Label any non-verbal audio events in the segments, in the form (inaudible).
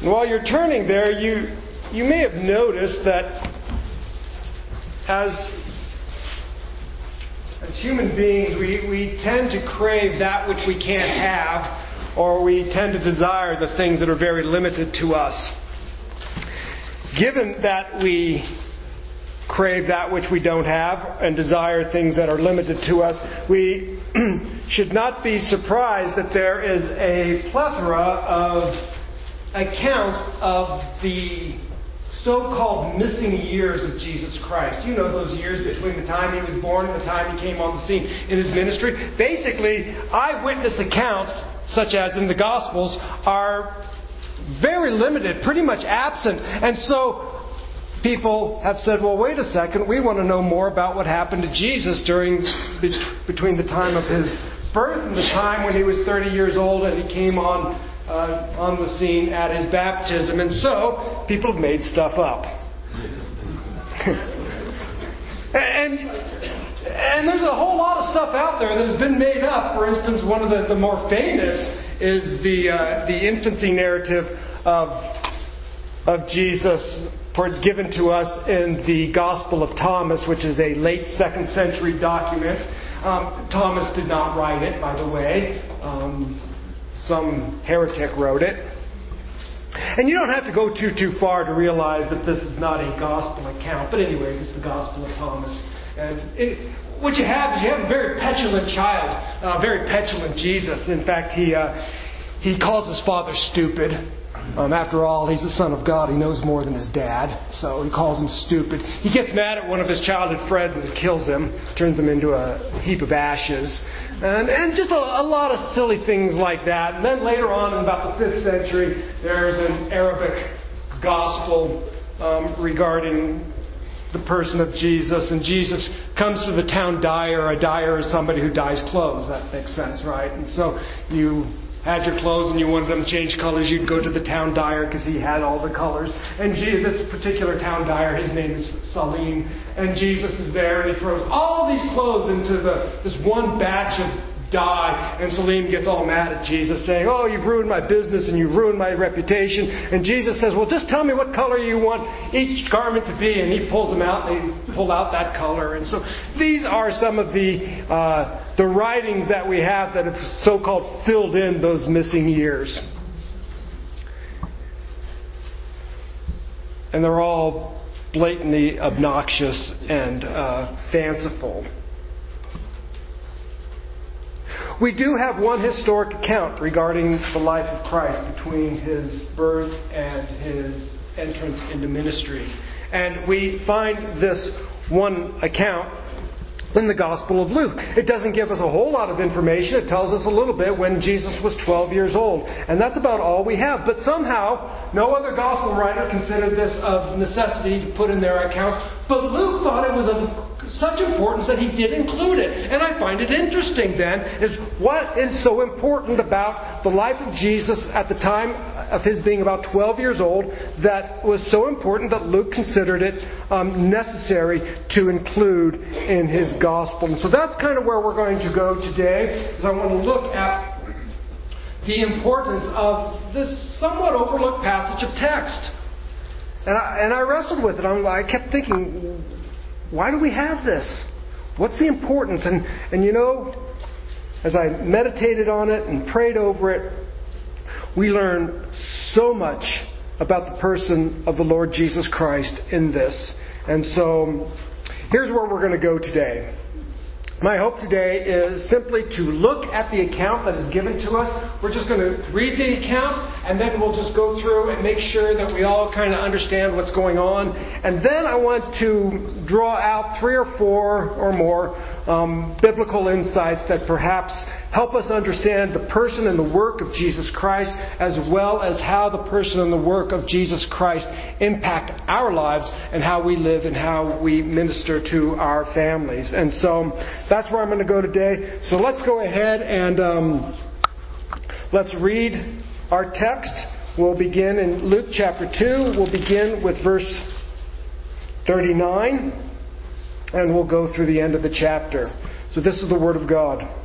And while you're turning there, you, you may have noticed that as, as human beings, we, we tend to crave that which we can't have, or we tend to desire the things that are very limited to us. Given that we crave that which we don't have and desire things that are limited to us, we (clears throat) should not be surprised that there is a plethora of accounts of the so called missing years of Jesus Christ. You know those years between the time he was born and the time he came on the scene in his ministry. Basically, eyewitness accounts, such as in the Gospels, are very limited, pretty much absent. And so people have said, well, wait a second, we want to know more about what happened to Jesus during between the time of his birth and the time when he was 30 years old and he came on uh, on the scene at his baptism. And so people have made stuff up. (laughs) and and there's a whole lot of stuff out there that has been made up. For instance, one of the, the more famous is the uh, the infancy narrative of of Jesus given to us in the Gospel of Thomas, which is a late second century document. Um, Thomas did not write it, by the way. Um, some heretic wrote it. And you don't have to go too too far to realize that this is not a gospel account. But anyways, it's the Gospel of Thomas. And it, what you have is you have a very petulant child, a very petulant Jesus. In fact, he uh, he calls his father stupid. Um, after all, he's the son of God. He knows more than his dad, so he calls him stupid. He gets mad at one of his childhood friends and kills him, turns him into a heap of ashes, and, and just a, a lot of silly things like that. And then later on, in about the fifth century, there's an Arabic gospel um, regarding the person of Jesus, and Jesus comes to the town dyer. A dyer is somebody who dyes clothes. That makes sense, right? And so you had your clothes and you wanted them to change colors, you'd go to the town dyer because he had all the colors. And this particular town dyer, his name is Salim, and Jesus is there and he throws all these clothes into the, this one batch of dye. And Salim gets all mad at Jesus, saying, Oh, you've ruined my business and you've ruined my reputation. And Jesus says, Well, just tell me what color you want each garment to be. And he pulls them out and they pull out that color. And so these are some of the, uh, the writings that we have that have so called filled in those missing years. And they're all blatantly obnoxious and uh, fanciful. We do have one historic account regarding the life of Christ between his birth and his entrance into ministry. And we find this one account in the Gospel of Luke. It doesn't give us a whole lot of information. It tells us a little bit when Jesus was 12 years old. And that's about all we have. But somehow, no other Gospel writer considered this of necessity to put in their accounts. But Luke thought it was of such importance that he did include it. And I find it interesting then is what is so important about the life of Jesus at the time of his being about 12 years old that was so important that Luke considered it um, necessary to include in his gospel. And so that's kind of where we're going to go today. Is I want to look at the importance of this somewhat overlooked passage of text. And I, and I wrestled with it. I kept thinking, why do we have this? What's the importance? And, and you know, as I meditated on it and prayed over it, we learn so much about the person of the Lord Jesus Christ in this. And so, here's where we're going to go today. My hope today is simply to look at the account that is given to us. We're just going to read the account and then we'll just go through and make sure that we all kind of understand what's going on. And then I want to draw out three or four or more um, biblical insights that perhaps help us understand the person and the work of Jesus Christ, as well as how the person and the work of Jesus Christ impact our lives and how we live and how we minister to our families. And so that's where I'm going to go today. So let's go ahead and um, let's read our text. We'll begin in Luke chapter 2. We'll begin with verse 39 and we'll go through the end of the chapter. So this is the Word of God.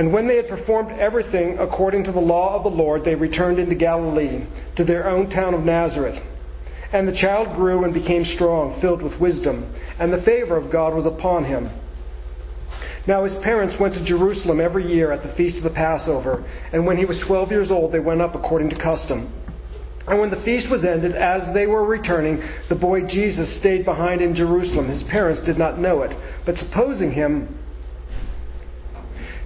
And when they had performed everything according to the law of the Lord, they returned into Galilee, to their own town of Nazareth. And the child grew and became strong, filled with wisdom, and the favor of God was upon him. Now his parents went to Jerusalem every year at the feast of the Passover, and when he was twelve years old, they went up according to custom. And when the feast was ended, as they were returning, the boy Jesus stayed behind in Jerusalem. His parents did not know it, but supposing him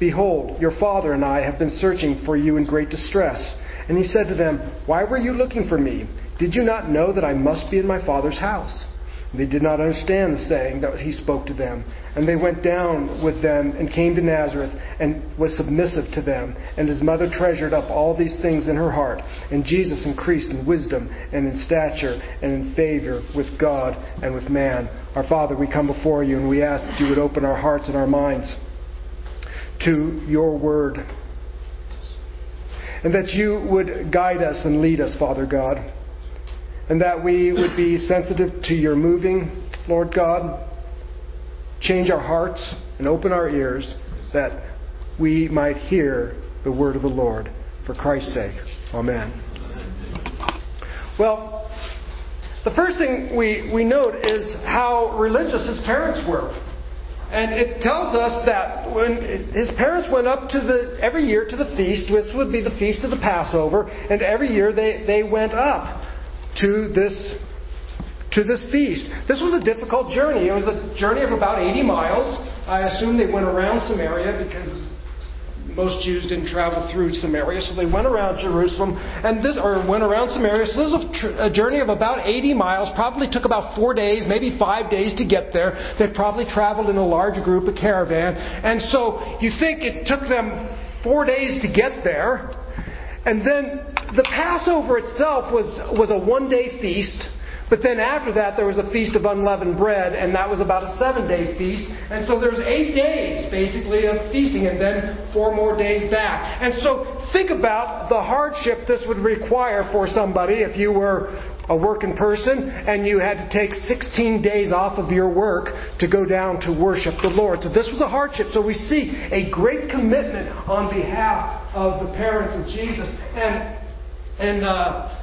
Behold, your father and I have been searching for you in great distress. And he said to them, Why were you looking for me? Did you not know that I must be in my father's house? They did not understand the saying that he spoke to them. And they went down with them and came to Nazareth and was submissive to them. And his mother treasured up all these things in her heart. And Jesus increased in wisdom and in stature and in favor with God and with man. Our Father, we come before you and we ask that you would open our hearts and our minds to your word. And that you would guide us and lead us, Father God. And that we would be sensitive to your moving, Lord God. Change our hearts and open our ears that we might hear the word of the Lord. For Christ's sake. Amen. Well, the first thing we, we note is how religious his parents were. And it tells us that when his parents went up to the every year to the feast, which would be the feast of the Passover, and every year they, they went up to this to this feast. This was a difficult journey. It was a journey of about 80 miles. I assume they went around Samaria because most Jews didn't travel through Samaria, so they went around Jerusalem and this, or went around Samaria. So this is a, tr- a journey of about 80 miles. Probably took about four days, maybe five days to get there. They probably traveled in a large group, a caravan, and so you think it took them four days to get there. And then the Passover itself was was a one day feast. But then after that, there was a feast of unleavened bread, and that was about a seven day feast. And so there's eight days, basically, of feasting, and then four more days back. And so think about the hardship this would require for somebody if you were a working person and you had to take 16 days off of your work to go down to worship the Lord. So this was a hardship. So we see a great commitment on behalf of the parents of Jesus. And, and, uh,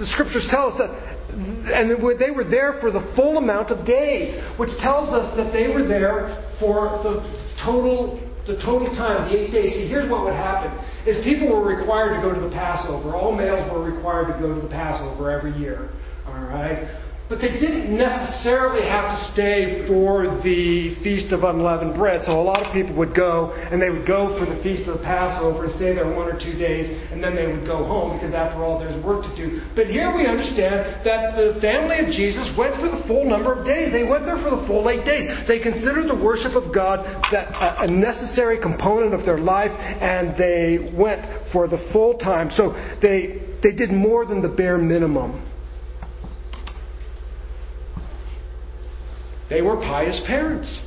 the scriptures tell us that and they were there for the full amount of days, which tells us that they were there for the total the total time, the eight days. See, here's what would happen: is people were required to go to the Passover. All males were required to go to the Passover every year. All right. But they didn't necessarily have to stay for the Feast of Unleavened Bread. So a lot of people would go, and they would go for the Feast of the Passover and stay there one or two days, and then they would go home because after all, there's work to do. But here we understand that the family of Jesus went for the full number of days. They went there for the full eight days. They considered the worship of God that a necessary component of their life, and they went for the full time. So they they did more than the bare minimum. They were pious parents.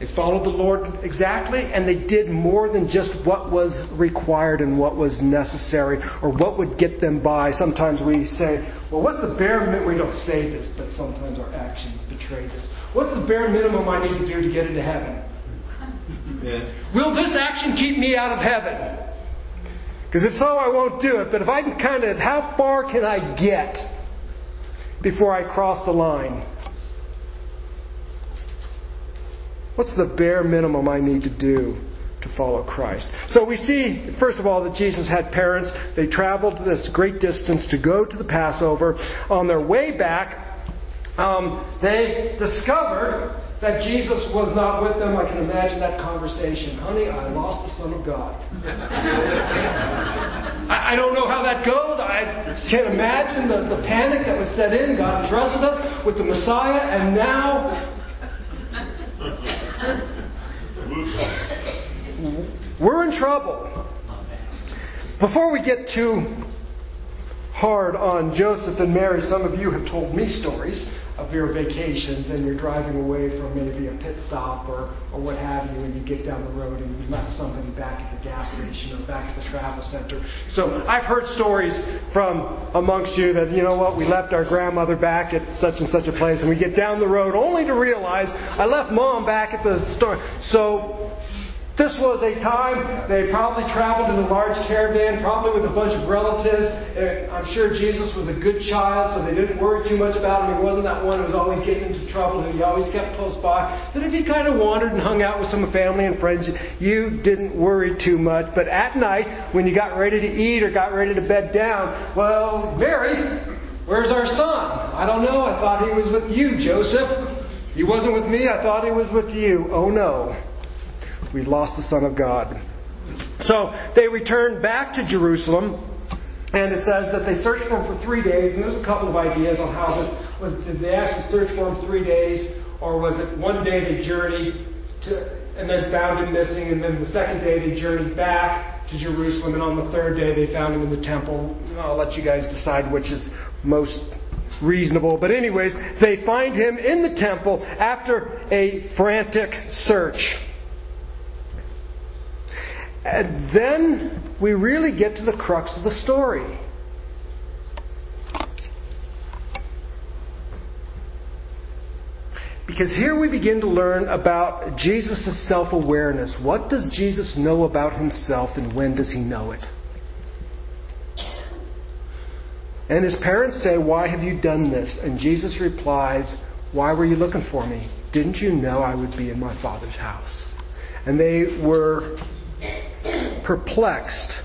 They followed the Lord exactly, and they did more than just what was required and what was necessary or what would get them by. Sometimes we say, well, what's the bare minimum? We don't say this, but sometimes our actions betray this. What's the bare minimum I need to do to get into heaven? Yeah. Will this action keep me out of heaven? Because if so, I won't do it. But if I can kind of, how far can I get before I cross the line? What's the bare minimum I need to do to follow Christ? So we see, first of all, that Jesus had parents. They traveled this great distance to go to the Passover. On their way back, um, they discovered that Jesus was not with them. I can imagine that conversation. Honey, I lost the Son of God. (laughs) I, don't know how that goes. I can't imagine the, the panic that was set in. God trusted us with the Messiah, and now we're in trouble. Before we get too hard on Joseph and Mary, some of you have told me stories of your vacations and you're driving away from maybe a pit stop or, or what have you, and you get down the road and you left somebody back at the gas station or back at the travel center. So I've heard stories from amongst you that, you know what, we left our grandmother back at such and such a place, and we get down the road only to realize I left mom back at the store. So this was a time they probably traveled in a large caravan, probably with a bunch of relatives. And I'm sure Jesus was a good child, so they didn't worry too much about him. He wasn't that one who was always getting into trouble, who you always kept close by. That if he kind of wandered and hung out with some family and friends, you didn't worry too much. But at night, when you got ready to eat or got ready to bed down, well, Mary, where's our son? I don't know. I thought he was with you, Joseph. He wasn't with me. I thought he was with you. Oh no. We lost the Son of God. So they returned back to Jerusalem, and it says that they searched for him for three days. And there's a couple of ideas on how this was. Did they actually search for him three days, or was it one day they journeyed to, and then found him missing, and then the second day they journeyed back to Jerusalem, and on the third day they found him in the temple. I'll let you guys decide which is most reasonable. But, anyways, they find him in the temple after a frantic search. And then we really get to the crux of the story. Because here we begin to learn about Jesus' self awareness. What does Jesus know about himself and when does he know it? And his parents say, Why have you done this? And Jesus replies, Why were you looking for me? Didn't you know I would be in my Father's house? And they were perplexed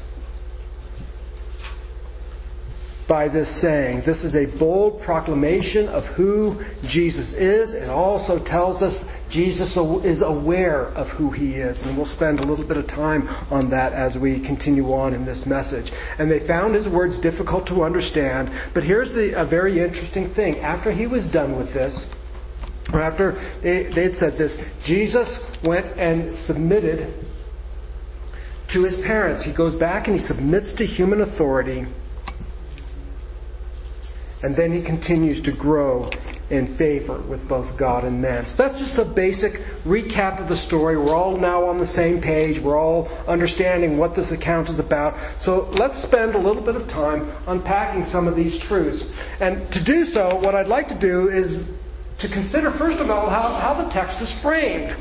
by this saying. This is a bold proclamation of who Jesus is. It also tells us Jesus is aware of who he is. And we'll spend a little bit of time on that as we continue on in this message. And they found his words difficult to understand. But here's the, a very interesting thing. After he was done with this, or after they, they had said this, Jesus went and submitted to his parents. He goes back and he submits to human authority. And then he continues to grow in favor with both God and man. So that's just a basic recap of the story. We're all now on the same page. We're all understanding what this account is about. So let's spend a little bit of time unpacking some of these truths. And to do so, what I'd like to do is to consider, first of all, how, how the text is framed.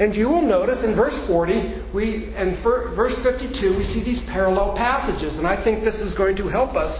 And you will notice in verse 40 we, and verse 52, we see these parallel passages. And I think this is going to help us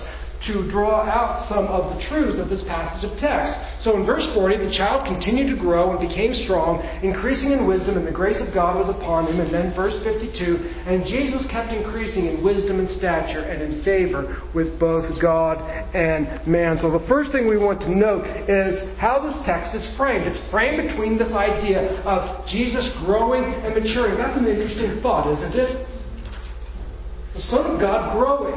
to draw out some of the truths of this passage of text. So in verse 40, the child continued to grow and became strong, increasing in wisdom, and the grace of God was upon him. And then verse 52, and Jesus kept increasing in wisdom and stature and in favor with both God and man. So the first thing we want to note is how this text is framed. It's framed between this idea of Jesus growing and maturing. That's an interesting thought, isn't it? The Son of God growing.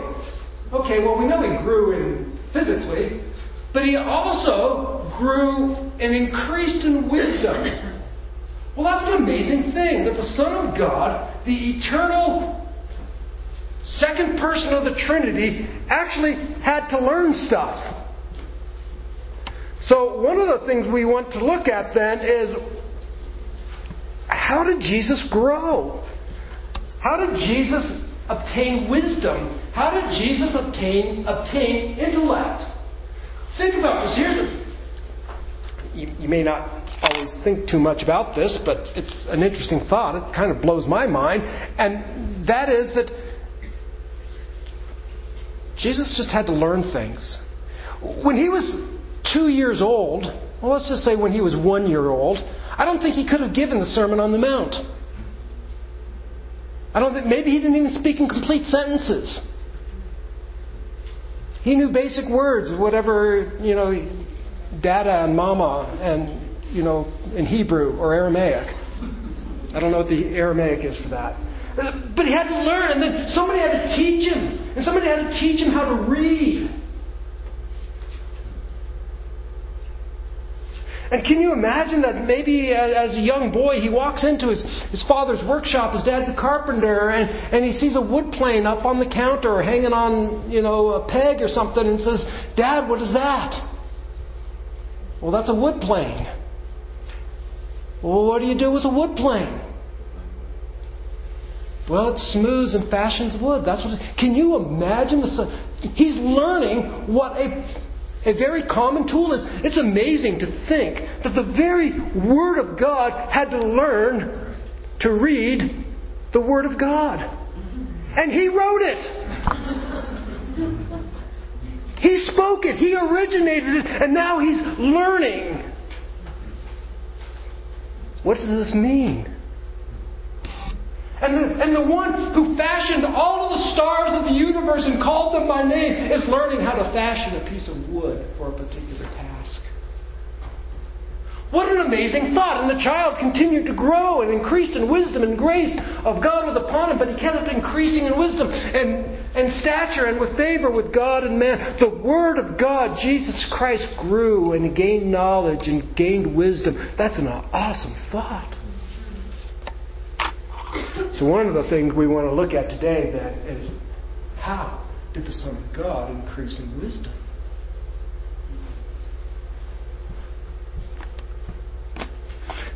Okay, well, we know he grew in physically, but he also grew and increased in wisdom. Well, that's an amazing thing that the Son of God, the eternal second person of the Trinity, actually had to learn stuff. So, one of the things we want to look at then is how did Jesus grow? How did Jesus obtain wisdom? How did Jesus obtain, obtain intellect? Think about this. Here's a, you, you may not always think too much about this, but it's an interesting thought. It kind of blows my mind. And that is that Jesus just had to learn things. When he was two years old, well, let's just say when he was one year old, I don't think he could have given the Sermon on the Mount. I don't think, maybe he didn't even speak in complete sentences. He knew basic words, whatever, you know, dada and mama and, you know, in Hebrew or Aramaic. I don't know what the Aramaic is for that. But he had to learn, and then somebody had to teach him. And somebody had to teach him how to read. And can you imagine that maybe as a young boy he walks into his, his father's workshop, his dad's a carpenter, and, and he sees a wood plane up on the counter hanging on, you know, a peg or something and says, Dad, what is that? Well, that's a wood plane. Well, what do you do with a wood plane? Well, it smooths and fashions wood. That's what. It, can you imagine the? He's learning what a a very common tool is. It's amazing to think that the very Word of God had to learn to read the Word of God. And He wrote it. He spoke it. He originated it. And now He's learning. What does this mean? And the, and the one who fashioned all of the stars of the universe and called them by name is learning how to fashion a piece of wood for a particular task. What an amazing thought. And the child continued to grow and increased in wisdom and grace of God was upon him, but he kept increasing in wisdom and, and stature and with favor with God and man. The Word of God, Jesus Christ, grew and gained knowledge and gained wisdom. That's an awesome thought. So, one of the things we want to look at today then is how did the Son of God increase in wisdom?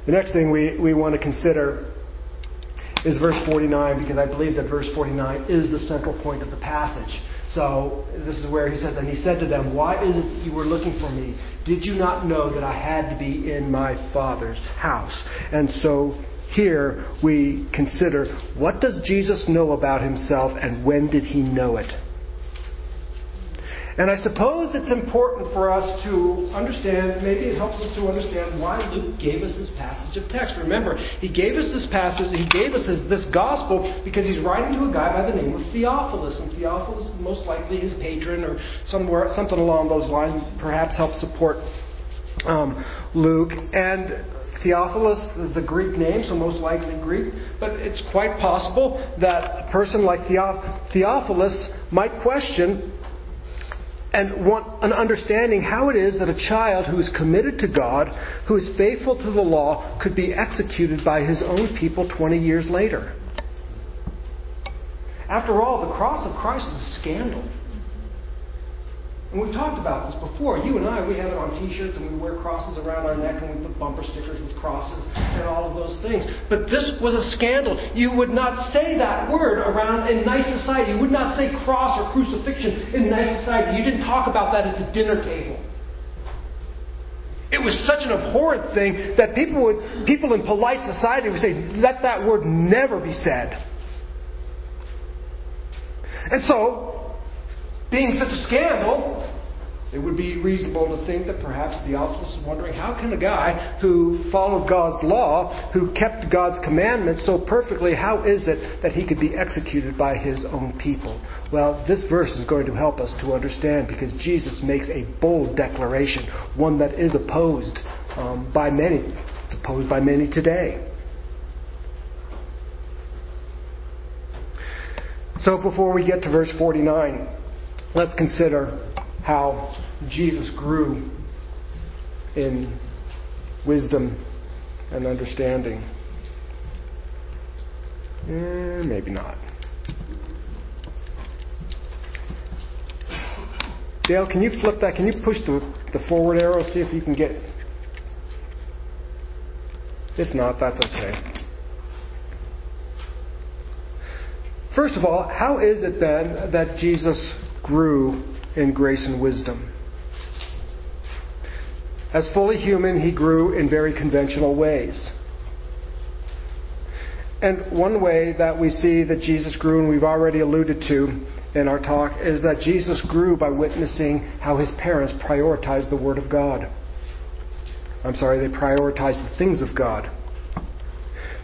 The next thing we, we want to consider is verse 49, because I believe that verse 49 is the central point of the passage. So, this is where he says, And he said to them, Why is it you were looking for me? Did you not know that I had to be in my Father's house? And so here we consider what does Jesus know about himself and when did he know it? And I suppose it's important for us to understand, maybe it helps us to understand why Luke gave us this passage of text. Remember, he gave us this passage, he gave us this, this gospel because he's writing to a guy by the name of Theophilus. And Theophilus is most likely his patron or somewhere, something along those lines, perhaps help support um, Luke. And Theophilus is a Greek name, so most likely Greek, but it's quite possible that a person like Theophilus might question and want an understanding how it is that a child who is committed to God, who is faithful to the law, could be executed by his own people 20 years later. After all, the cross of Christ is a scandal. And we've talked about this before. You and I, we have it on T-shirts and we wear crosses around our neck and we put bumper stickers with crosses and all of those things. But this was a scandal. You would not say that word around in nice society. You would not say cross or crucifixion in nice society. You didn't talk about that at the dinner table. It was such an abhorrent thing that people would, people in polite society would say, let that word never be said. And so, being such a scandal, it would be reasonable to think that perhaps Theophilus is wondering how can a guy who followed God's law, who kept God's commandments so perfectly, how is it that he could be executed by his own people? Well, this verse is going to help us to understand because Jesus makes a bold declaration, one that is opposed um, by many. It's opposed by many today. So before we get to verse 49, let's consider how Jesus grew in wisdom and understanding. Eh, maybe not. Dale, can you flip that? Can you push the, the forward arrow, see if you can get. If not, that's okay. First of all, how is it then that Jesus grew in grace and wisdom. As fully human, he grew in very conventional ways. And one way that we see that Jesus grew, and we've already alluded to in our talk, is that Jesus grew by witnessing how his parents prioritized the Word of God. I'm sorry, they prioritized the things of God.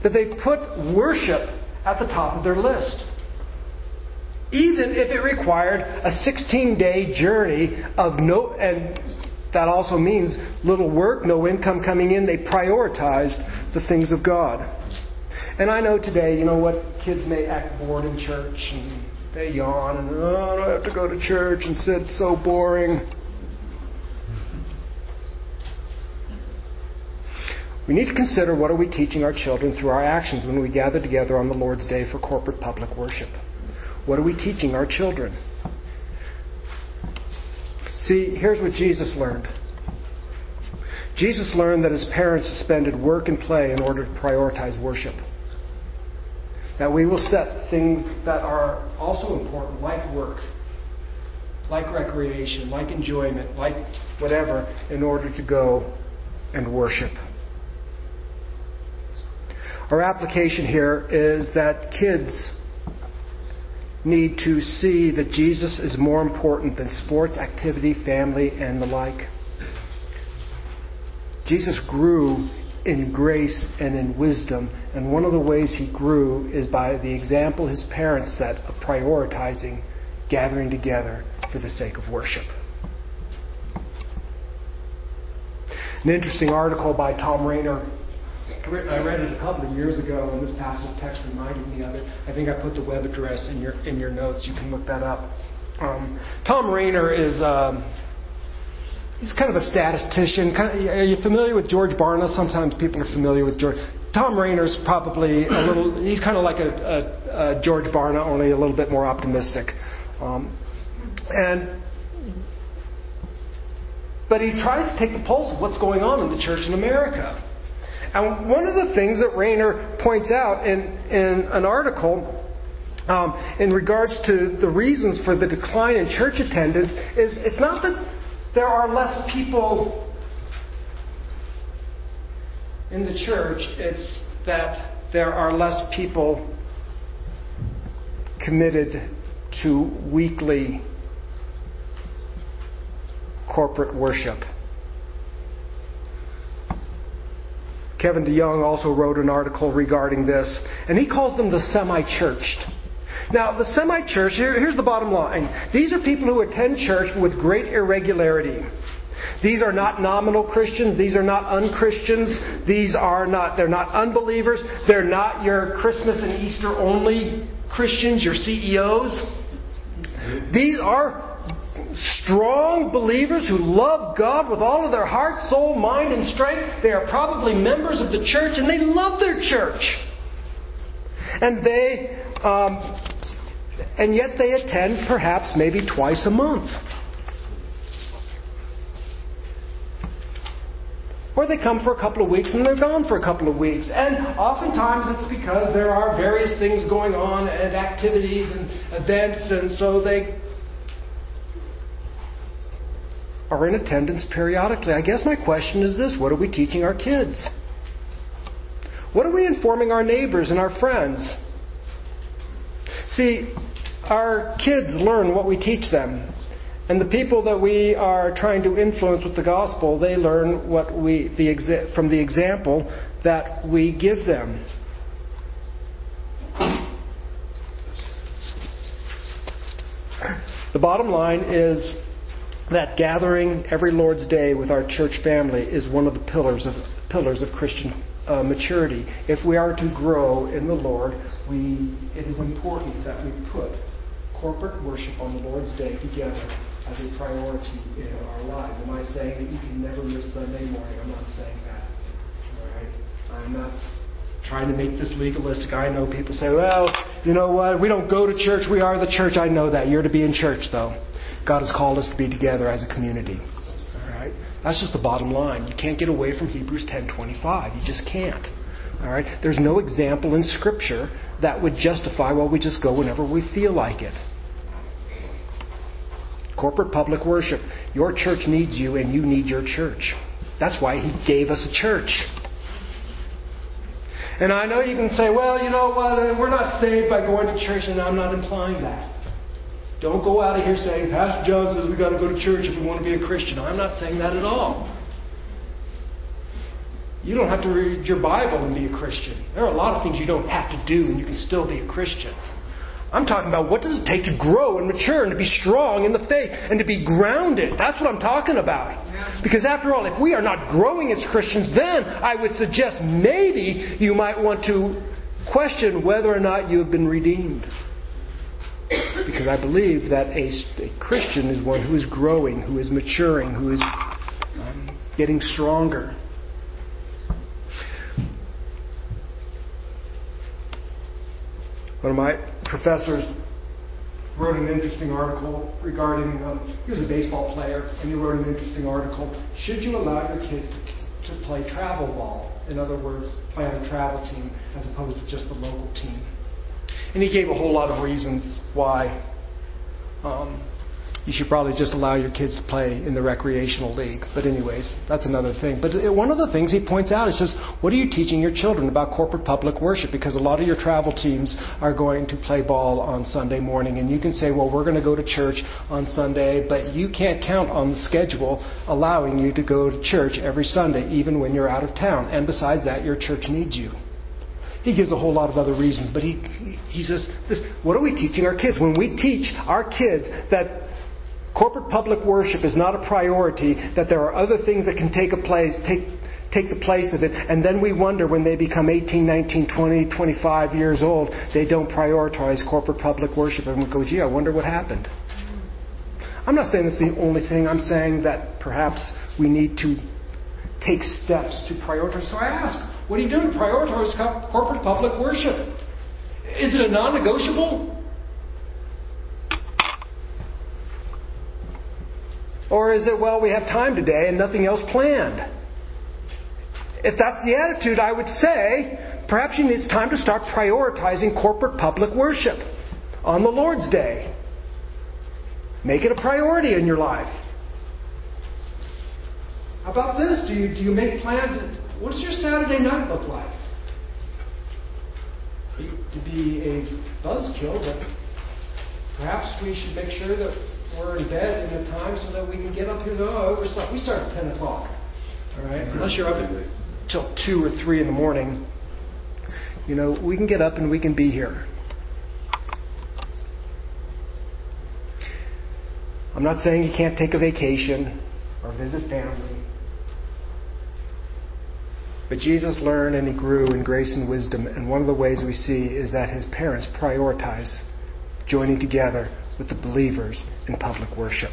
That they put worship at the top of their list even if it required a 16 day journey of no, and that also means little work, no income coming in. They prioritized the things of God. And I know today, you know what, kids may act bored in church and they yawn and, oh, I have to go to church and sit, so boring. We need to consider what are we teaching our children through our actions when we gather together on the Lord's Day for corporate public worship. What are we teaching our children? See, here's what Jesus learned. Jesus learned that his parents suspended work and play in order to prioritize worship. That we will set things that are also important, like work, like recreation, like enjoyment, like whatever, in order to go and worship. Our application here is that kids need to see that Jesus is more important than sports, activity, family, and the like. Jesus grew in grace and in wisdom, and one of the ways he grew is by the example his parents set of prioritizing gathering together for the sake of worship. An interesting article by Thom Rainer I read it a couple of years ago, and this passage text reminded me of it. I think I put the web address in your in your notes. You can look that up. Um, Thom Rainer is um, he's kind of a statistician. Kind of, are you familiar with George Barna? Sometimes people are familiar with George. Thom Rainer's probably a little. He's kind of like a, a, a George Barna, only a little bit more optimistic. Um, and but he tries to take the pulse of what's going on in the church in America. And one of the things that Rainer points out in, in an article um, in regards to the reasons for the decline in church attendance is it's not that there are less people in the church, it's that there are less people committed to weekly corporate worship. Kevin DeYoung also wrote an article regarding this, and he calls them the semi churched. Now, the semi church, here, here's the bottom line. These are people who attend church with great irregularity. These are not nominal Christians. These are not unchristians. These are not, they're not unbelievers. They're not your Christmas and Easter only Christians, your CEOs. These are strong believers who love God with all of their heart, soul, mind, and strength. They are probably members of the church and they love their church. And they, um, and yet they attend perhaps maybe twice a month. Or they come for a couple of weeks and they're gone for a couple of weeks. And oftentimes it's because there are various things going on and activities and events, and so they are in attendance periodically. I guess my question is this what are we teaching our kids? What are we informing our neighbors and our friends? See, our kids learn what we teach them. And the people that we are trying to influence with the gospel, they learn what we, the exa- from the example that we give them. The bottom line is that gathering every Lord's Day with our church family is one of the pillars of pillars of Christian uh, maturity. If we are to grow in the Lord, we it is important that we put corporate worship on the Lord's Day together as a priority in our lives. Am I saying that you can never miss Sunday morning? I'm not saying that. All right, I'm not trying to make this legalistic. I know people say, well, you know what? We don't go to church. We are the church. I know that. You're to be in church, though. God has called us to be together as a community. All right? That's just the bottom line. You can't get away from Hebrews 10:25. You just can't. All right? There's no example in scripture that would justify well we just go whenever we feel like it. Corporate public worship. Your church needs you and you need your church. That's why he gave us a church. And I know you can say, well, you know what, we're not saved by going to church, and I'm not implying that. Don't go out of here saying, Pastor John says we've got to go to church if we want to be a Christian. I'm not saying that at all. You don't have to read your Bible and be a Christian. There are a lot of things you don't have to do and you can still be a Christian. I'm talking about what does it take to grow and mature and to be strong in the faith and to be grounded. That's what I'm talking about. Because after all, if we are not growing as Christians, then I would suggest maybe you might want to question whether or not you have been redeemed. Because I believe that a, a Christian is one who is growing, who is maturing, who is um, getting stronger. One of my professors wrote an interesting article regarding, um, he was a baseball player, and he wrote an interesting article. Should you allow your kids to, to play travel ball? In other words, play on a travel team as opposed to just the local team. And he gave a whole lot of reasons why um, you should probably just allow your kids to play in the recreational league. But, anyways, that's another thing. But one of the things he points out is says, What are you teaching your children about corporate public worship? Because a lot of your travel teams are going to play ball on Sunday morning. And you can say, Well, we're going to go to church on Sunday, but you can't count on the schedule allowing you to go to church every Sunday, even when you're out of town. And besides that, your church needs you. He gives a whole lot of other reasons, but he, he says, this, What are we teaching our kids? When we teach our kids that corporate public worship is not a priority, that there are other things that can take a place, take, take the place of it, and then we wonder when they become 18, 19, 20, 25 years old, they don't prioritize corporate public worship, and we go, gee, I wonder what happened. I'm not saying it's the only thing. I'm saying that perhaps we need to take steps to prioritize. So I ask, what are you doing prioritize corporate public worship? Is it a non negotiable? Or is it, well, we have time today and nothing else planned? If that's the attitude, I would say perhaps it's time to start prioritizing corporate public worship on the Lord's Day. Make it a priority in your life. How about this? Do you, do you make plans? What does your Saturday night look like? To be a buzzkill, but perhaps we should make sure that we're in bed in a time so that we can get up here and go, oh, overslept. We start at 10 o'clock. All right? Mm-hmm. Unless you're up until 2 or 3 in the morning, you know, we can get up and we can be here. I'm not saying you can't take a vacation or visit family. But Jesus learned and he grew in grace and wisdom, and one of the ways we see is that his parents prioritize joining together with the believers in public worship.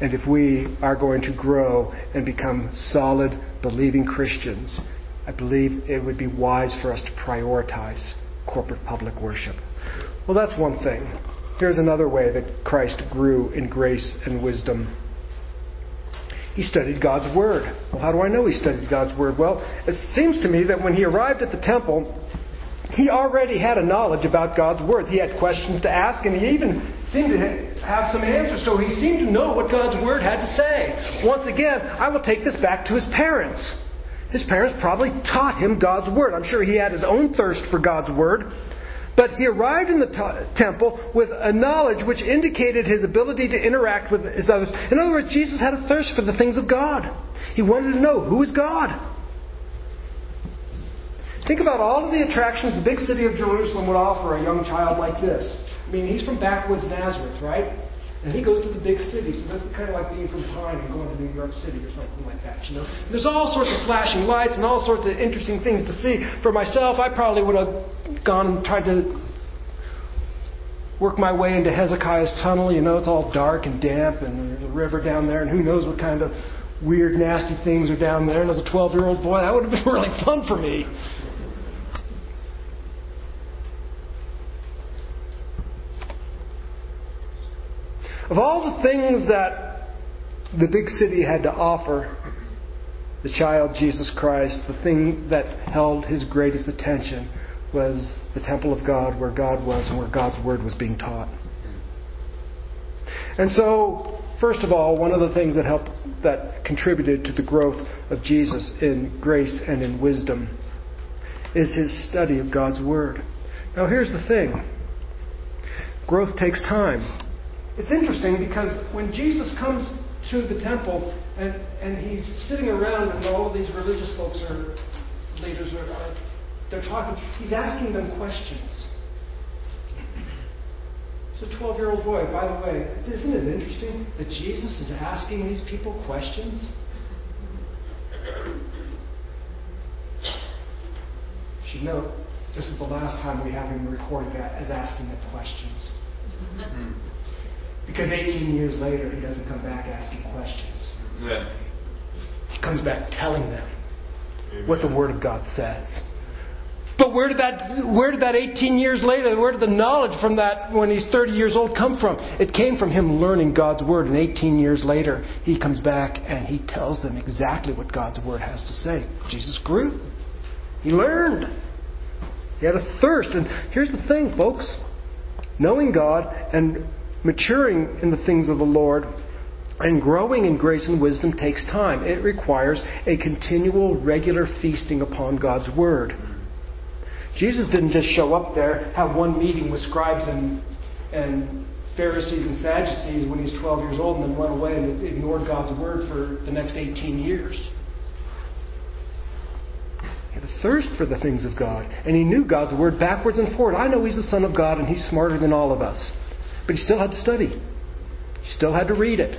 And if we are going to grow and become solid, believing Christians, I believe it would be wise for us to prioritize corporate public worship. Well, that's one thing. Here's another way that Christ grew in grace and wisdom. He studied God's Word. Well, how do I know he studied God's Word? Well, it seems to me that when he arrived at the temple, he already had a knowledge about God's Word. He had questions to ask, and he even seemed to have some answers. So he seemed to know what God's Word had to say. Once again, I will take this back to his parents. His parents probably taught him God's Word. I'm sure he had his own thirst for God's Word. But he arrived in the t- temple with a knowledge which indicated his ability to interact with his others. In other words, Jesus had a thirst for the things of God. He wanted to know who is God. Think about all of the attractions the big city of Jerusalem would offer a young child like this. I mean, he's from backwoods Nazareth, right? And he goes to the big city, so this is kind of like being from Pine and going to New York City or something like that, you know. And there's all sorts of flashing lights and all sorts of interesting things to see. For myself, I probably would have gone and tried to work my way into Hezekiah's tunnel. You know, it's all dark and damp, and there's a river down there, and who knows what kind of weird, nasty things are down there. And as a 12-year-old boy, that would have been (laughs) really fun for me. Of all the things that the big city had to offer the child Jesus Christ, the thing that held his greatest attention was the temple of God where God was and where God's word was being taught. And so, first of all, one of the things that helped that contributed to the growth of Jesus in grace and in wisdom is his study of God's word. Now here's the thing. Growth takes time. It's interesting because when Jesus comes to the temple and, and he's sitting around and all of these religious folks are leaders are, are they're talking, he's asking them questions. It's a 12 year old boy, by the way. Isn't it interesting that Jesus is asking these people questions? You should note, this is the last time we have him recorded that as asking them questions. Hmm. Because 18 years later, he doesn't come back asking questions. Yeah. He comes back telling them Amen. what the Word of God says. But where did that, where did that 18 years later, where did the knowledge from that when he's 30 years old come from? It came from him learning God's Word. And 18 years later, he comes back and he tells them exactly what God's Word has to say. Jesus grew. He learned. He had a thirst. And here's the thing, folks. Knowing God and maturing in the things of the Lord and growing in grace and wisdom takes time. It requires a continual, regular feasting upon God's Word. Jesus didn't just show up there, have one meeting with scribes and, and Pharisees and Sadducees when he was 12 years old, and then went away and ignored God's Word for the next 18 years. He had a thirst for the things of God, and he knew God's Word backwards and forward. I know he's the Son of God, and he's smarter than all of us. But he still had to study. He still had to read it.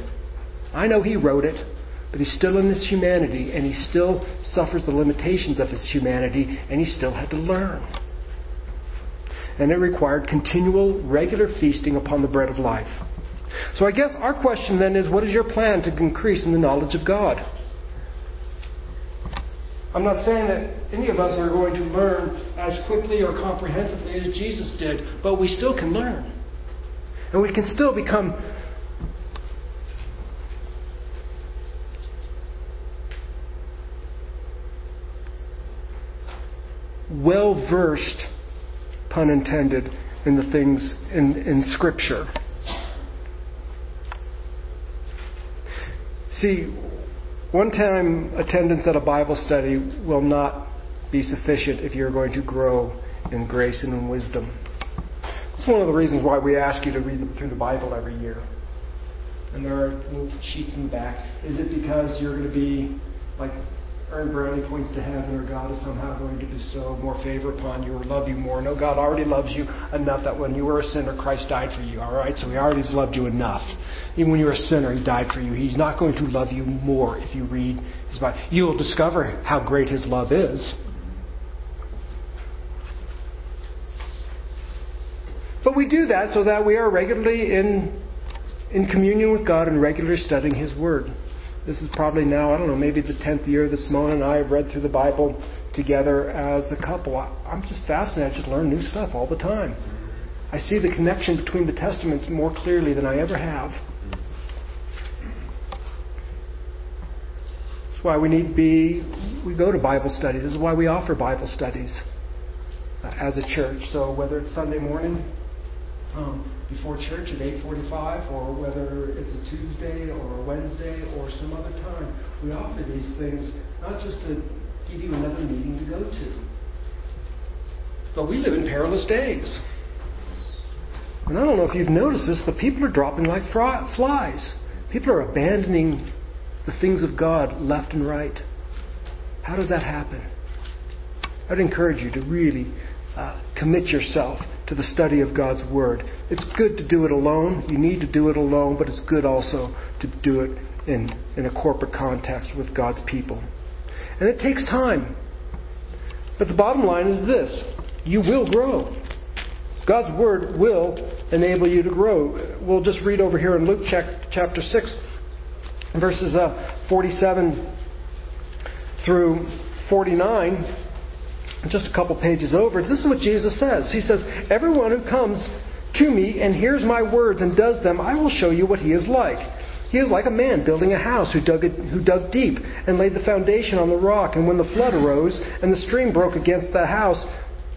I know he wrote it, but he's still in his humanity, and he still suffers the limitations of his humanity, and he still had to learn. And it required continual, regular feasting upon the bread of life. So I guess our question then is what is your plan to increase in the knowledge of God? I'm not saying that any of us are going to learn as quickly or comprehensively as Jesus did, but we still can learn. And we can still become well versed, pun intended, in the things in, in Scripture. See, one time attendance at a Bible study will not be sufficient if you're going to grow in grace and in wisdom. It's one of the reasons why we ask you to read through the Bible every year. And there are little sheets in the back. Is it because you're going to be like earn brownie points to heaven, or God is somehow going to bestow more favor upon you or love you more. No, God already loves you enough that when you were a sinner, Christ died for you. All right, so He already has loved you enough. Even when you were a sinner, He died for you. He's not going to love you more if you read His Bible. You will discover how great His love is. We do that so that we are regularly in in communion with God and regularly studying His Word. This is probably now, I don't know, maybe the 10th year that Simone and I have read through the Bible together as a couple. I'm just fascinated. I just learn new stuff all the time. I see the connection between the Testaments more clearly than I ever have. That's why we need be, we go to Bible studies. This is why we offer Bible studies uh, as a church. So whether it's Sunday morning, um, before church at 8:45, or whether it's a Tuesday or a Wednesday or some other time. We offer these things not just to give you another meeting to go to, but we live in perilous days. And I don't know if you've noticed this, but people are dropping like flies. People are abandoning the things of God left and right. How does that happen? I'd encourage you to really uh, commit yourself to the study of God's Word. It's good to do it alone. You need to do it alone, but it's good also to do it in, in a corporate context with God's people. And it takes time. But the bottom line is this you will grow. God's Word will enable you to grow. We'll just read over here in Luke chapter 6, verses uh, 47 through 49 just a couple pages over, this is what Jesus says. He says, Everyone who comes to me and hears my words and does them, I will show you what he is like. He is like a man building a house who dug, it, who dug deep and laid the foundation on the rock. And when the flood arose and the stream broke against the house,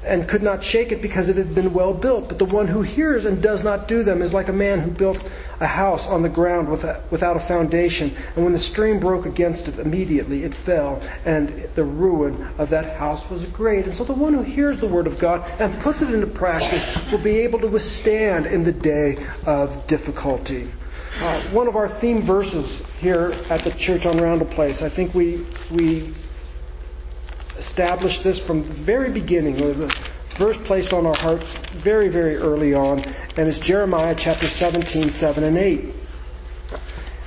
and could not shake it because it had been well built. But the one who hears and does not do them is like a man who built a house on the ground without a foundation. And when the stream broke against it, immediately it fell, and the ruin of that house was great. And so the one who hears the word of God and puts it into practice will be able to withstand in the day of difficulty. Uh, one of our theme verses here at the church on Roundel Place, I think we we established this from the very beginning. It was a verse placed on our hearts very, very early on, and it's Jeremiah chapter 17, 7 and 8.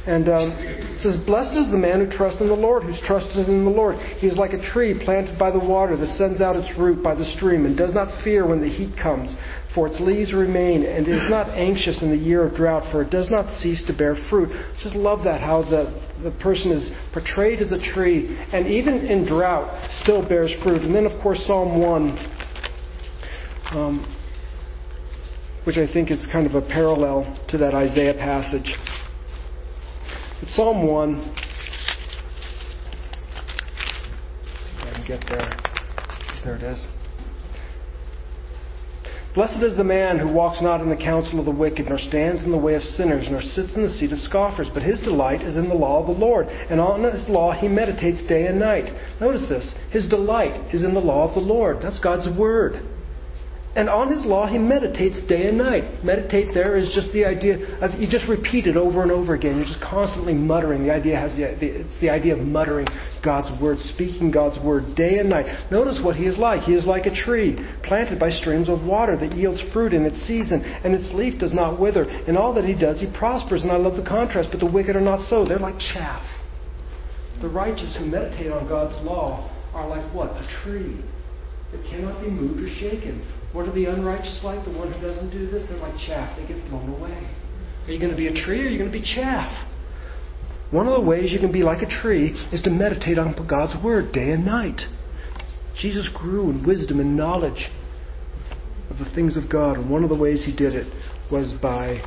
And um, it says, Blessed is the man who trusts in the Lord, who's trusted in the Lord. He is like a tree planted by the water that sends out its root by the stream and does not fear when the heat comes, for its leaves remain, and is not anxious in the year of drought, for it does not cease to bear fruit. Just love that, how the, the person is portrayed as a tree, and even in drought, still bears fruit. And then, of course, Psalm 1 um, which I think is kind of a parallel to that Isaiah passage. It's Psalm 1. If I can get there. There it is. Blessed is the man who walks not in the counsel of the wicked, nor stands in the way of sinners, nor sits in the seat of scoffers. But his delight is in the law of the Lord, and on his law he meditates day and night. Notice this. His delight is in the law of the Lord. That's God's word. And on his law he meditates day and night. Meditate there is just the idea of you just repeat it over and over again. You're just constantly muttering. The idea has the, it's the idea of muttering God's word, speaking God's word day and night. Notice what he is like. He is like a tree planted by streams of water that yields fruit in its season, and its leaf does not wither. In all that he does, he prospers. And I love the contrast. But the wicked are not so. They're like chaff. The righteous who meditate on God's law are like what? A tree that cannot be moved or shaken. What are the unrighteous like? The one who doesn't do this? They're like chaff. They get blown away. Are you going to be a tree or are you going to be chaff? One of the ways you can be like a tree is to meditate on God's Word day and night. Jesus grew in wisdom and knowledge of the things of God, and one of the ways he did it was by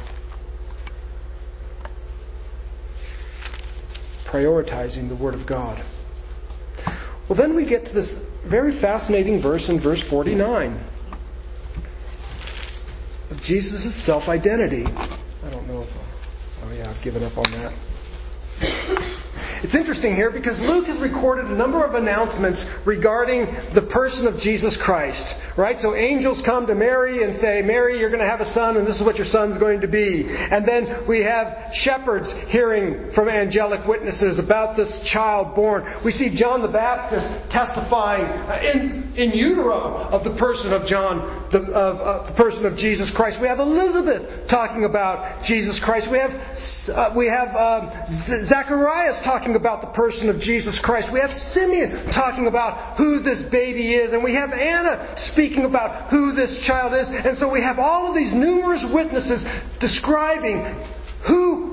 prioritizing the Word of God. Well, then we get to this very fascinating verse in verse 49 of Jesus' self identity. I don't know if. Oh, yeah, I've given up on that. It's interesting here because Luke has recorded a number of announcements regarding the person of Jesus Christ. Right? So angels come to Mary and say, Mary, you're going to have a son, and this is what your son's going to be. And then we have shepherds hearing from angelic witnesses about this child born. We see John the Baptist testifying in, in utero of the person of John, the, of, the person of Jesus Christ. We have Elizabeth talking about Jesus Christ. We have, uh, we have um, Zacharias talking about the person of Jesus Christ. We have Simeon talking about who this baby is. And we have Anna speaking about who this child is. And so we have all of these numerous witnesses describing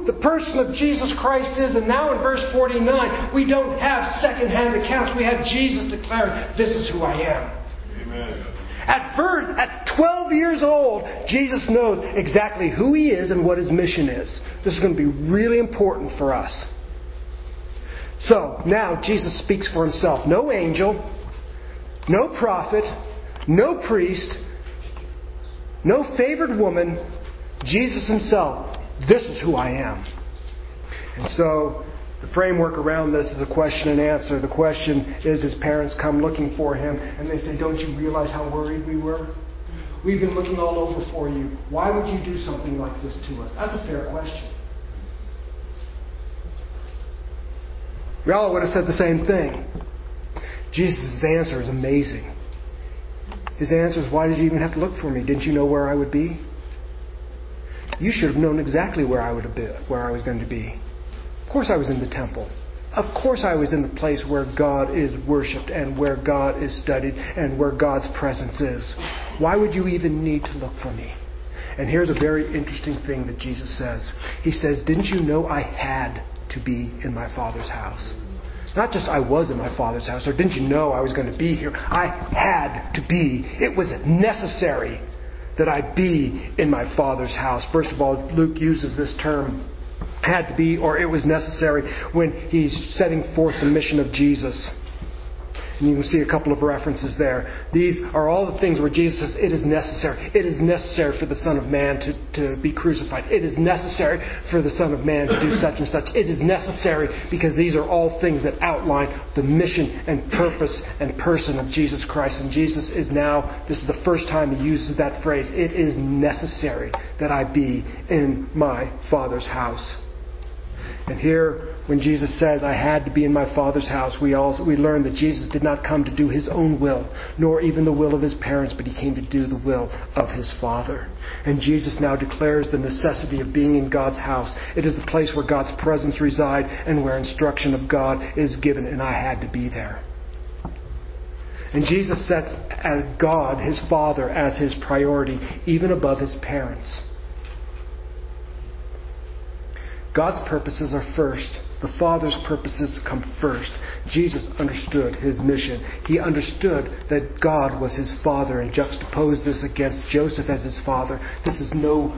the person of Jesus Christ is. And now in verse 49, we don't have second-hand accounts. We have Jesus declaring, This is who I am. Amen. At birth, at 12 years old, Jesus knows exactly who he is and what his mission is. This is going to be really important for us. So, now Jesus speaks for himself. No angel, no prophet, no priest, no favored woman, Jesus himself. This is who I am. And so, the framework around this is a question and answer. The question is his parents come looking for him and they say, Don't you realize how worried we were? We've been looking all over for you. Why would you do something like this to us? That's a fair question. We all would have said the same thing. Jesus' answer is amazing. His answer is, Why did you even have to look for me? Didn't you know where I would be? You should have known exactly where I would have been, where I was going to be. Of course I was in the temple. Of course I was in the place where God is worshipped and where God is studied and where God's presence is. Why would you even need to look for me? And here's a very interesting thing that Jesus says. He says, Didn't you know I had to be in my Father's house? Not just I was in my Father's house, or didn't you know I was going to be here? I had to be. It was necessary that I be in my Father's house. First of all, Luke uses this term, had to be, or it was necessary, when he's setting forth the mission of Jesus. And you can see a couple of references there. These are all the things where Jesus says, It is necessary. It is necessary for the Son of Man to, to be crucified. It is necessary for the Son of Man to do such and such. It is necessary because these are all things that outline the mission and purpose and person of Jesus Christ. And Jesus is now, this is the first time he uses that phrase, It is necessary that I be in my Father's house. And here, when Jesus says, I had to be in my Father's house, we, also, we learn that Jesus did not come to do his own will, nor even the will of his parents, but he came to do the will of his Father. And Jesus now declares the necessity of being in God's house. It is the place where God's presence resides and where instruction of God is given, and I had to be there. And Jesus sets uh, God, his Father, as his priority, even above his parents. God's purposes are first. The Father's purposes come first. Jesus understood his mission. He understood that God was his Father and juxtaposed this against Joseph as his father. This is no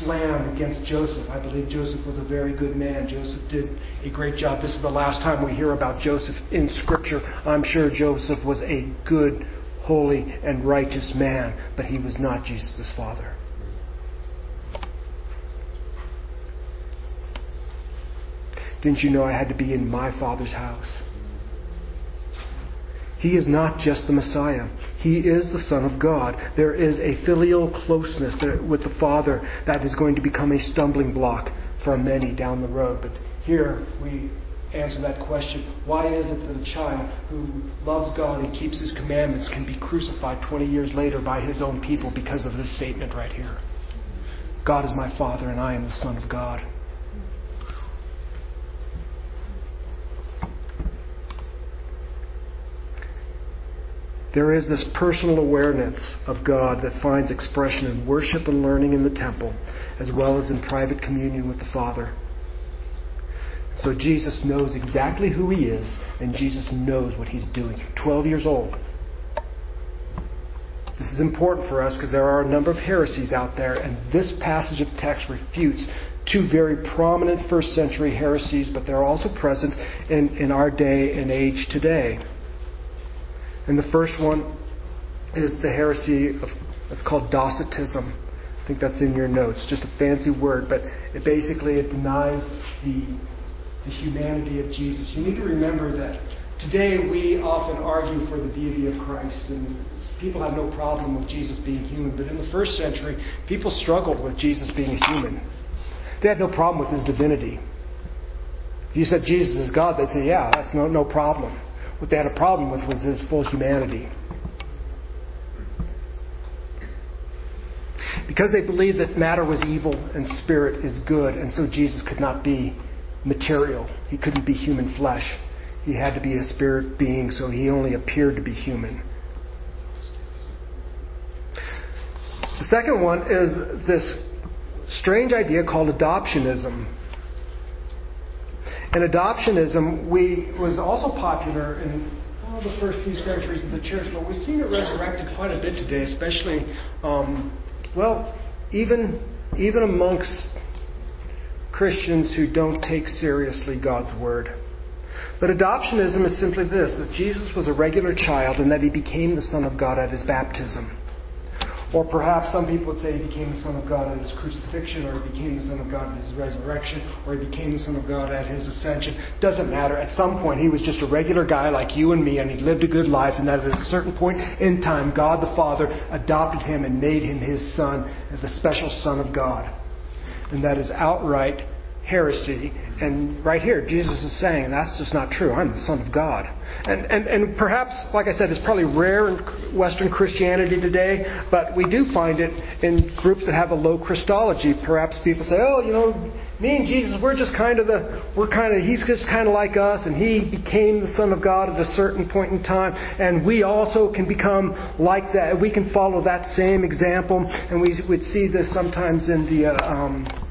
slam against Joseph. I believe Joseph was a very good man. Joseph did a great job. This is the last time we hear about Joseph in Scripture. I'm sure Joseph was a good, holy, and righteous man, but he was not Jesus' father. Didn't you know I had to be in my Father's house? He is not just the Messiah. He is the Son of God. There is a filial closeness with the Father that is going to become a stumbling block for many down the road. But here we answer that question. Why is it that a child who loves God and keeps His commandments can be crucified 20 years later by his own people because of this statement right here? God is my Father and I am the Son of God. There is this personal awareness of God that finds expression in worship and learning in the temple, as well as in private communion with the Father. So Jesus knows exactly who he is, and Jesus knows what he's doing. 12 years old. This is important for us because there are a number of heresies out there, and this passage of text refutes two very prominent first century heresies, but they're also present in, in our day and age today. And the first one is the heresy of it's called Docetism. I think that's in your notes. Just a fancy word, but it basically it denies the the humanity of Jesus. You need to remember that today we often argue for the deity of Christ and people have no problem with Jesus being human, but in the first century, people struggled with Jesus being a human. They had no problem with his divinity. If you said Jesus is God, they'd say, yeah, that's no, no problem. What they had a problem with was his full humanity. Because they believed that matter was evil and spirit is good, and so Jesus could not be material. He couldn't be human flesh. He had to be a spirit being, so he only appeared to be human. The second one is this strange idea called adoptionism. And adoptionism we, was also popular in well, the first few centuries of the church, but we've seen it resurrected quite a bit today, especially, um, well, even even amongst Christians who don't take seriously God's word. But adoptionism is simply this that Jesus was a regular child and that he became the Son of God at his baptism. Or perhaps some people would say he became the Son of God at his crucifixion, or he became the Son of God at his resurrection, or he became the Son of God at his ascension. Doesn't matter. At some point, he was just a regular guy like you and me, and he lived a good life, and that at a certain point in time, God the Father adopted him and made him his Son as the special Son of God. And that is outright heresy. And right here, Jesus is saying that's just not true. I'm the Son of God. And, and, and perhaps, like I said, it's probably rare in Western Christianity today, but we do find it in groups that have a low Christology. Perhaps people say, oh, you know, me and Jesus, we're just kind of the, we're kind of, he's just kind of like us, and he became the Son of God at a certain point in time, and we also can become like that. We can follow that same example, and we would see this sometimes in the, uh, um,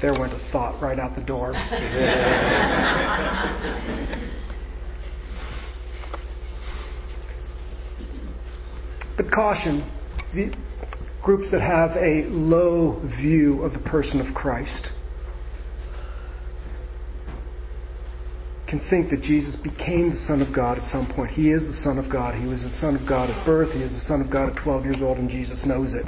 there went a thought right out the door. (laughs) but caution the groups that have a low view of the person of Christ can think that Jesus became the Son of God at some point. He is the Son of God. He was the Son of God at birth. He is the Son of God at 12 years old, and Jesus knows it.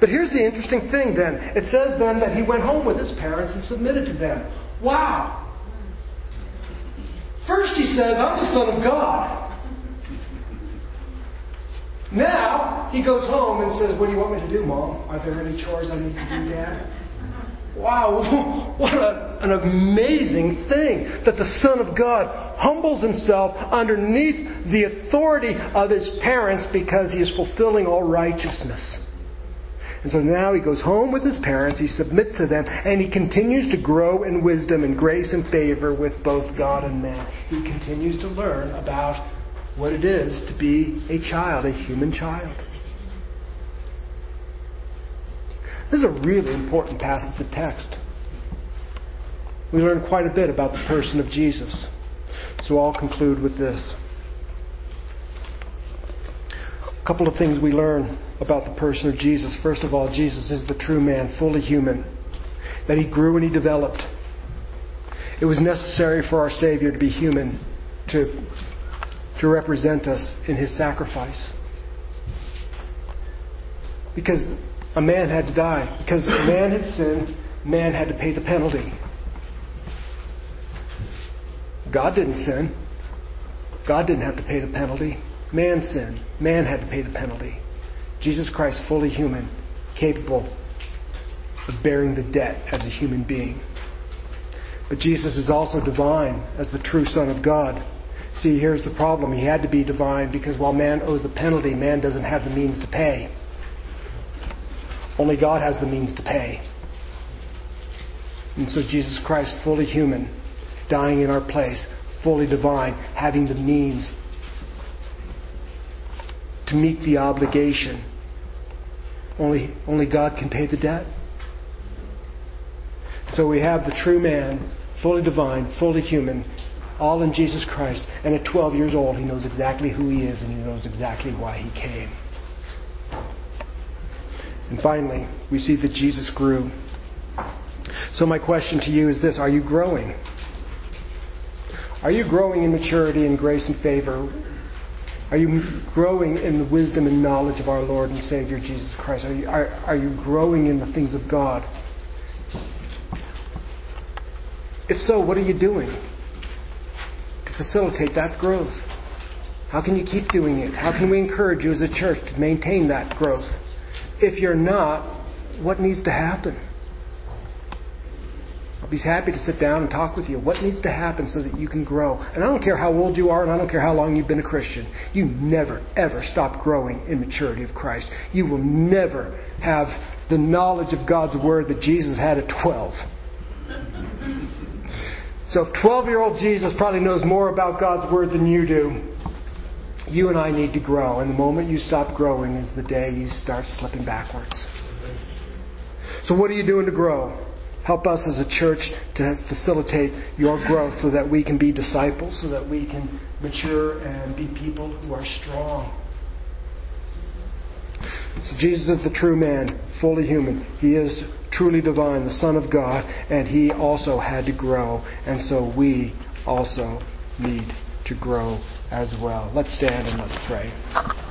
But here's the interesting thing then. It says then that he went home with his parents and submitted to them. Wow. First he says, I'm the Son of God. Now he goes home and says, What do you want me to do, Mom? Are there any chores I need to do, Dad? Wow, (laughs) what a, an amazing thing that the Son of God humbles himself underneath the authority of his parents because he is fulfilling all righteousness. And so now he goes home with his parents, he submits to them, and he continues to grow in wisdom and grace and favor with both God and man. He continues to learn about what it is to be a child, a human child. This is a really important passage of text. We learn quite a bit about the person of Jesus. So I'll conclude with this. A couple of things we learn about the person of Jesus. First of all, Jesus is the true man, fully human, that he grew and he developed. It was necessary for our Savior to be human to, to represent us in his sacrifice. Because a man had to die. Because man had sinned, man had to pay the penalty. God didn't sin. God didn't have to pay the penalty. Man sinned. Man had to pay the penalty. Jesus Christ, fully human, capable of bearing the debt as a human being. But Jesus is also divine as the true Son of God. See, here's the problem. He had to be divine because while man owes the penalty, man doesn't have the means to pay. Only God has the means to pay. And so Jesus Christ, fully human, dying in our place, fully divine, having the means to meet the obligation. Only, only God can pay the debt. So we have the true man, fully divine, fully human, all in Jesus Christ. And at 12 years old, he knows exactly who he is and he knows exactly why he came. And finally, we see that Jesus grew. So, my question to you is this Are you growing? Are you growing in maturity and grace and favor? Are you growing in the wisdom and knowledge of our Lord and Savior Jesus Christ? Are you, are, are you growing in the things of God? If so, what are you doing to facilitate that growth? How can you keep doing it? How can we encourage you as a church to maintain that growth? If you're not, what needs to happen? Be happy to sit down and talk with you. What needs to happen so that you can grow? And I don't care how old you are, and I don't care how long you've been a Christian. You never, ever stop growing in maturity of Christ. You will never have the knowledge of God's Word that Jesus had at 12. So if 12 year old Jesus probably knows more about God's Word than you do, you and I need to grow. And the moment you stop growing is the day you start slipping backwards. So, what are you doing to grow? Help us as a church to facilitate your growth so that we can be disciples, so that we can mature and be people who are strong. So Jesus is the true man, fully human. He is truly divine, the Son of God, and he also had to grow. And so we also need to grow as well. Let's stand and let's pray.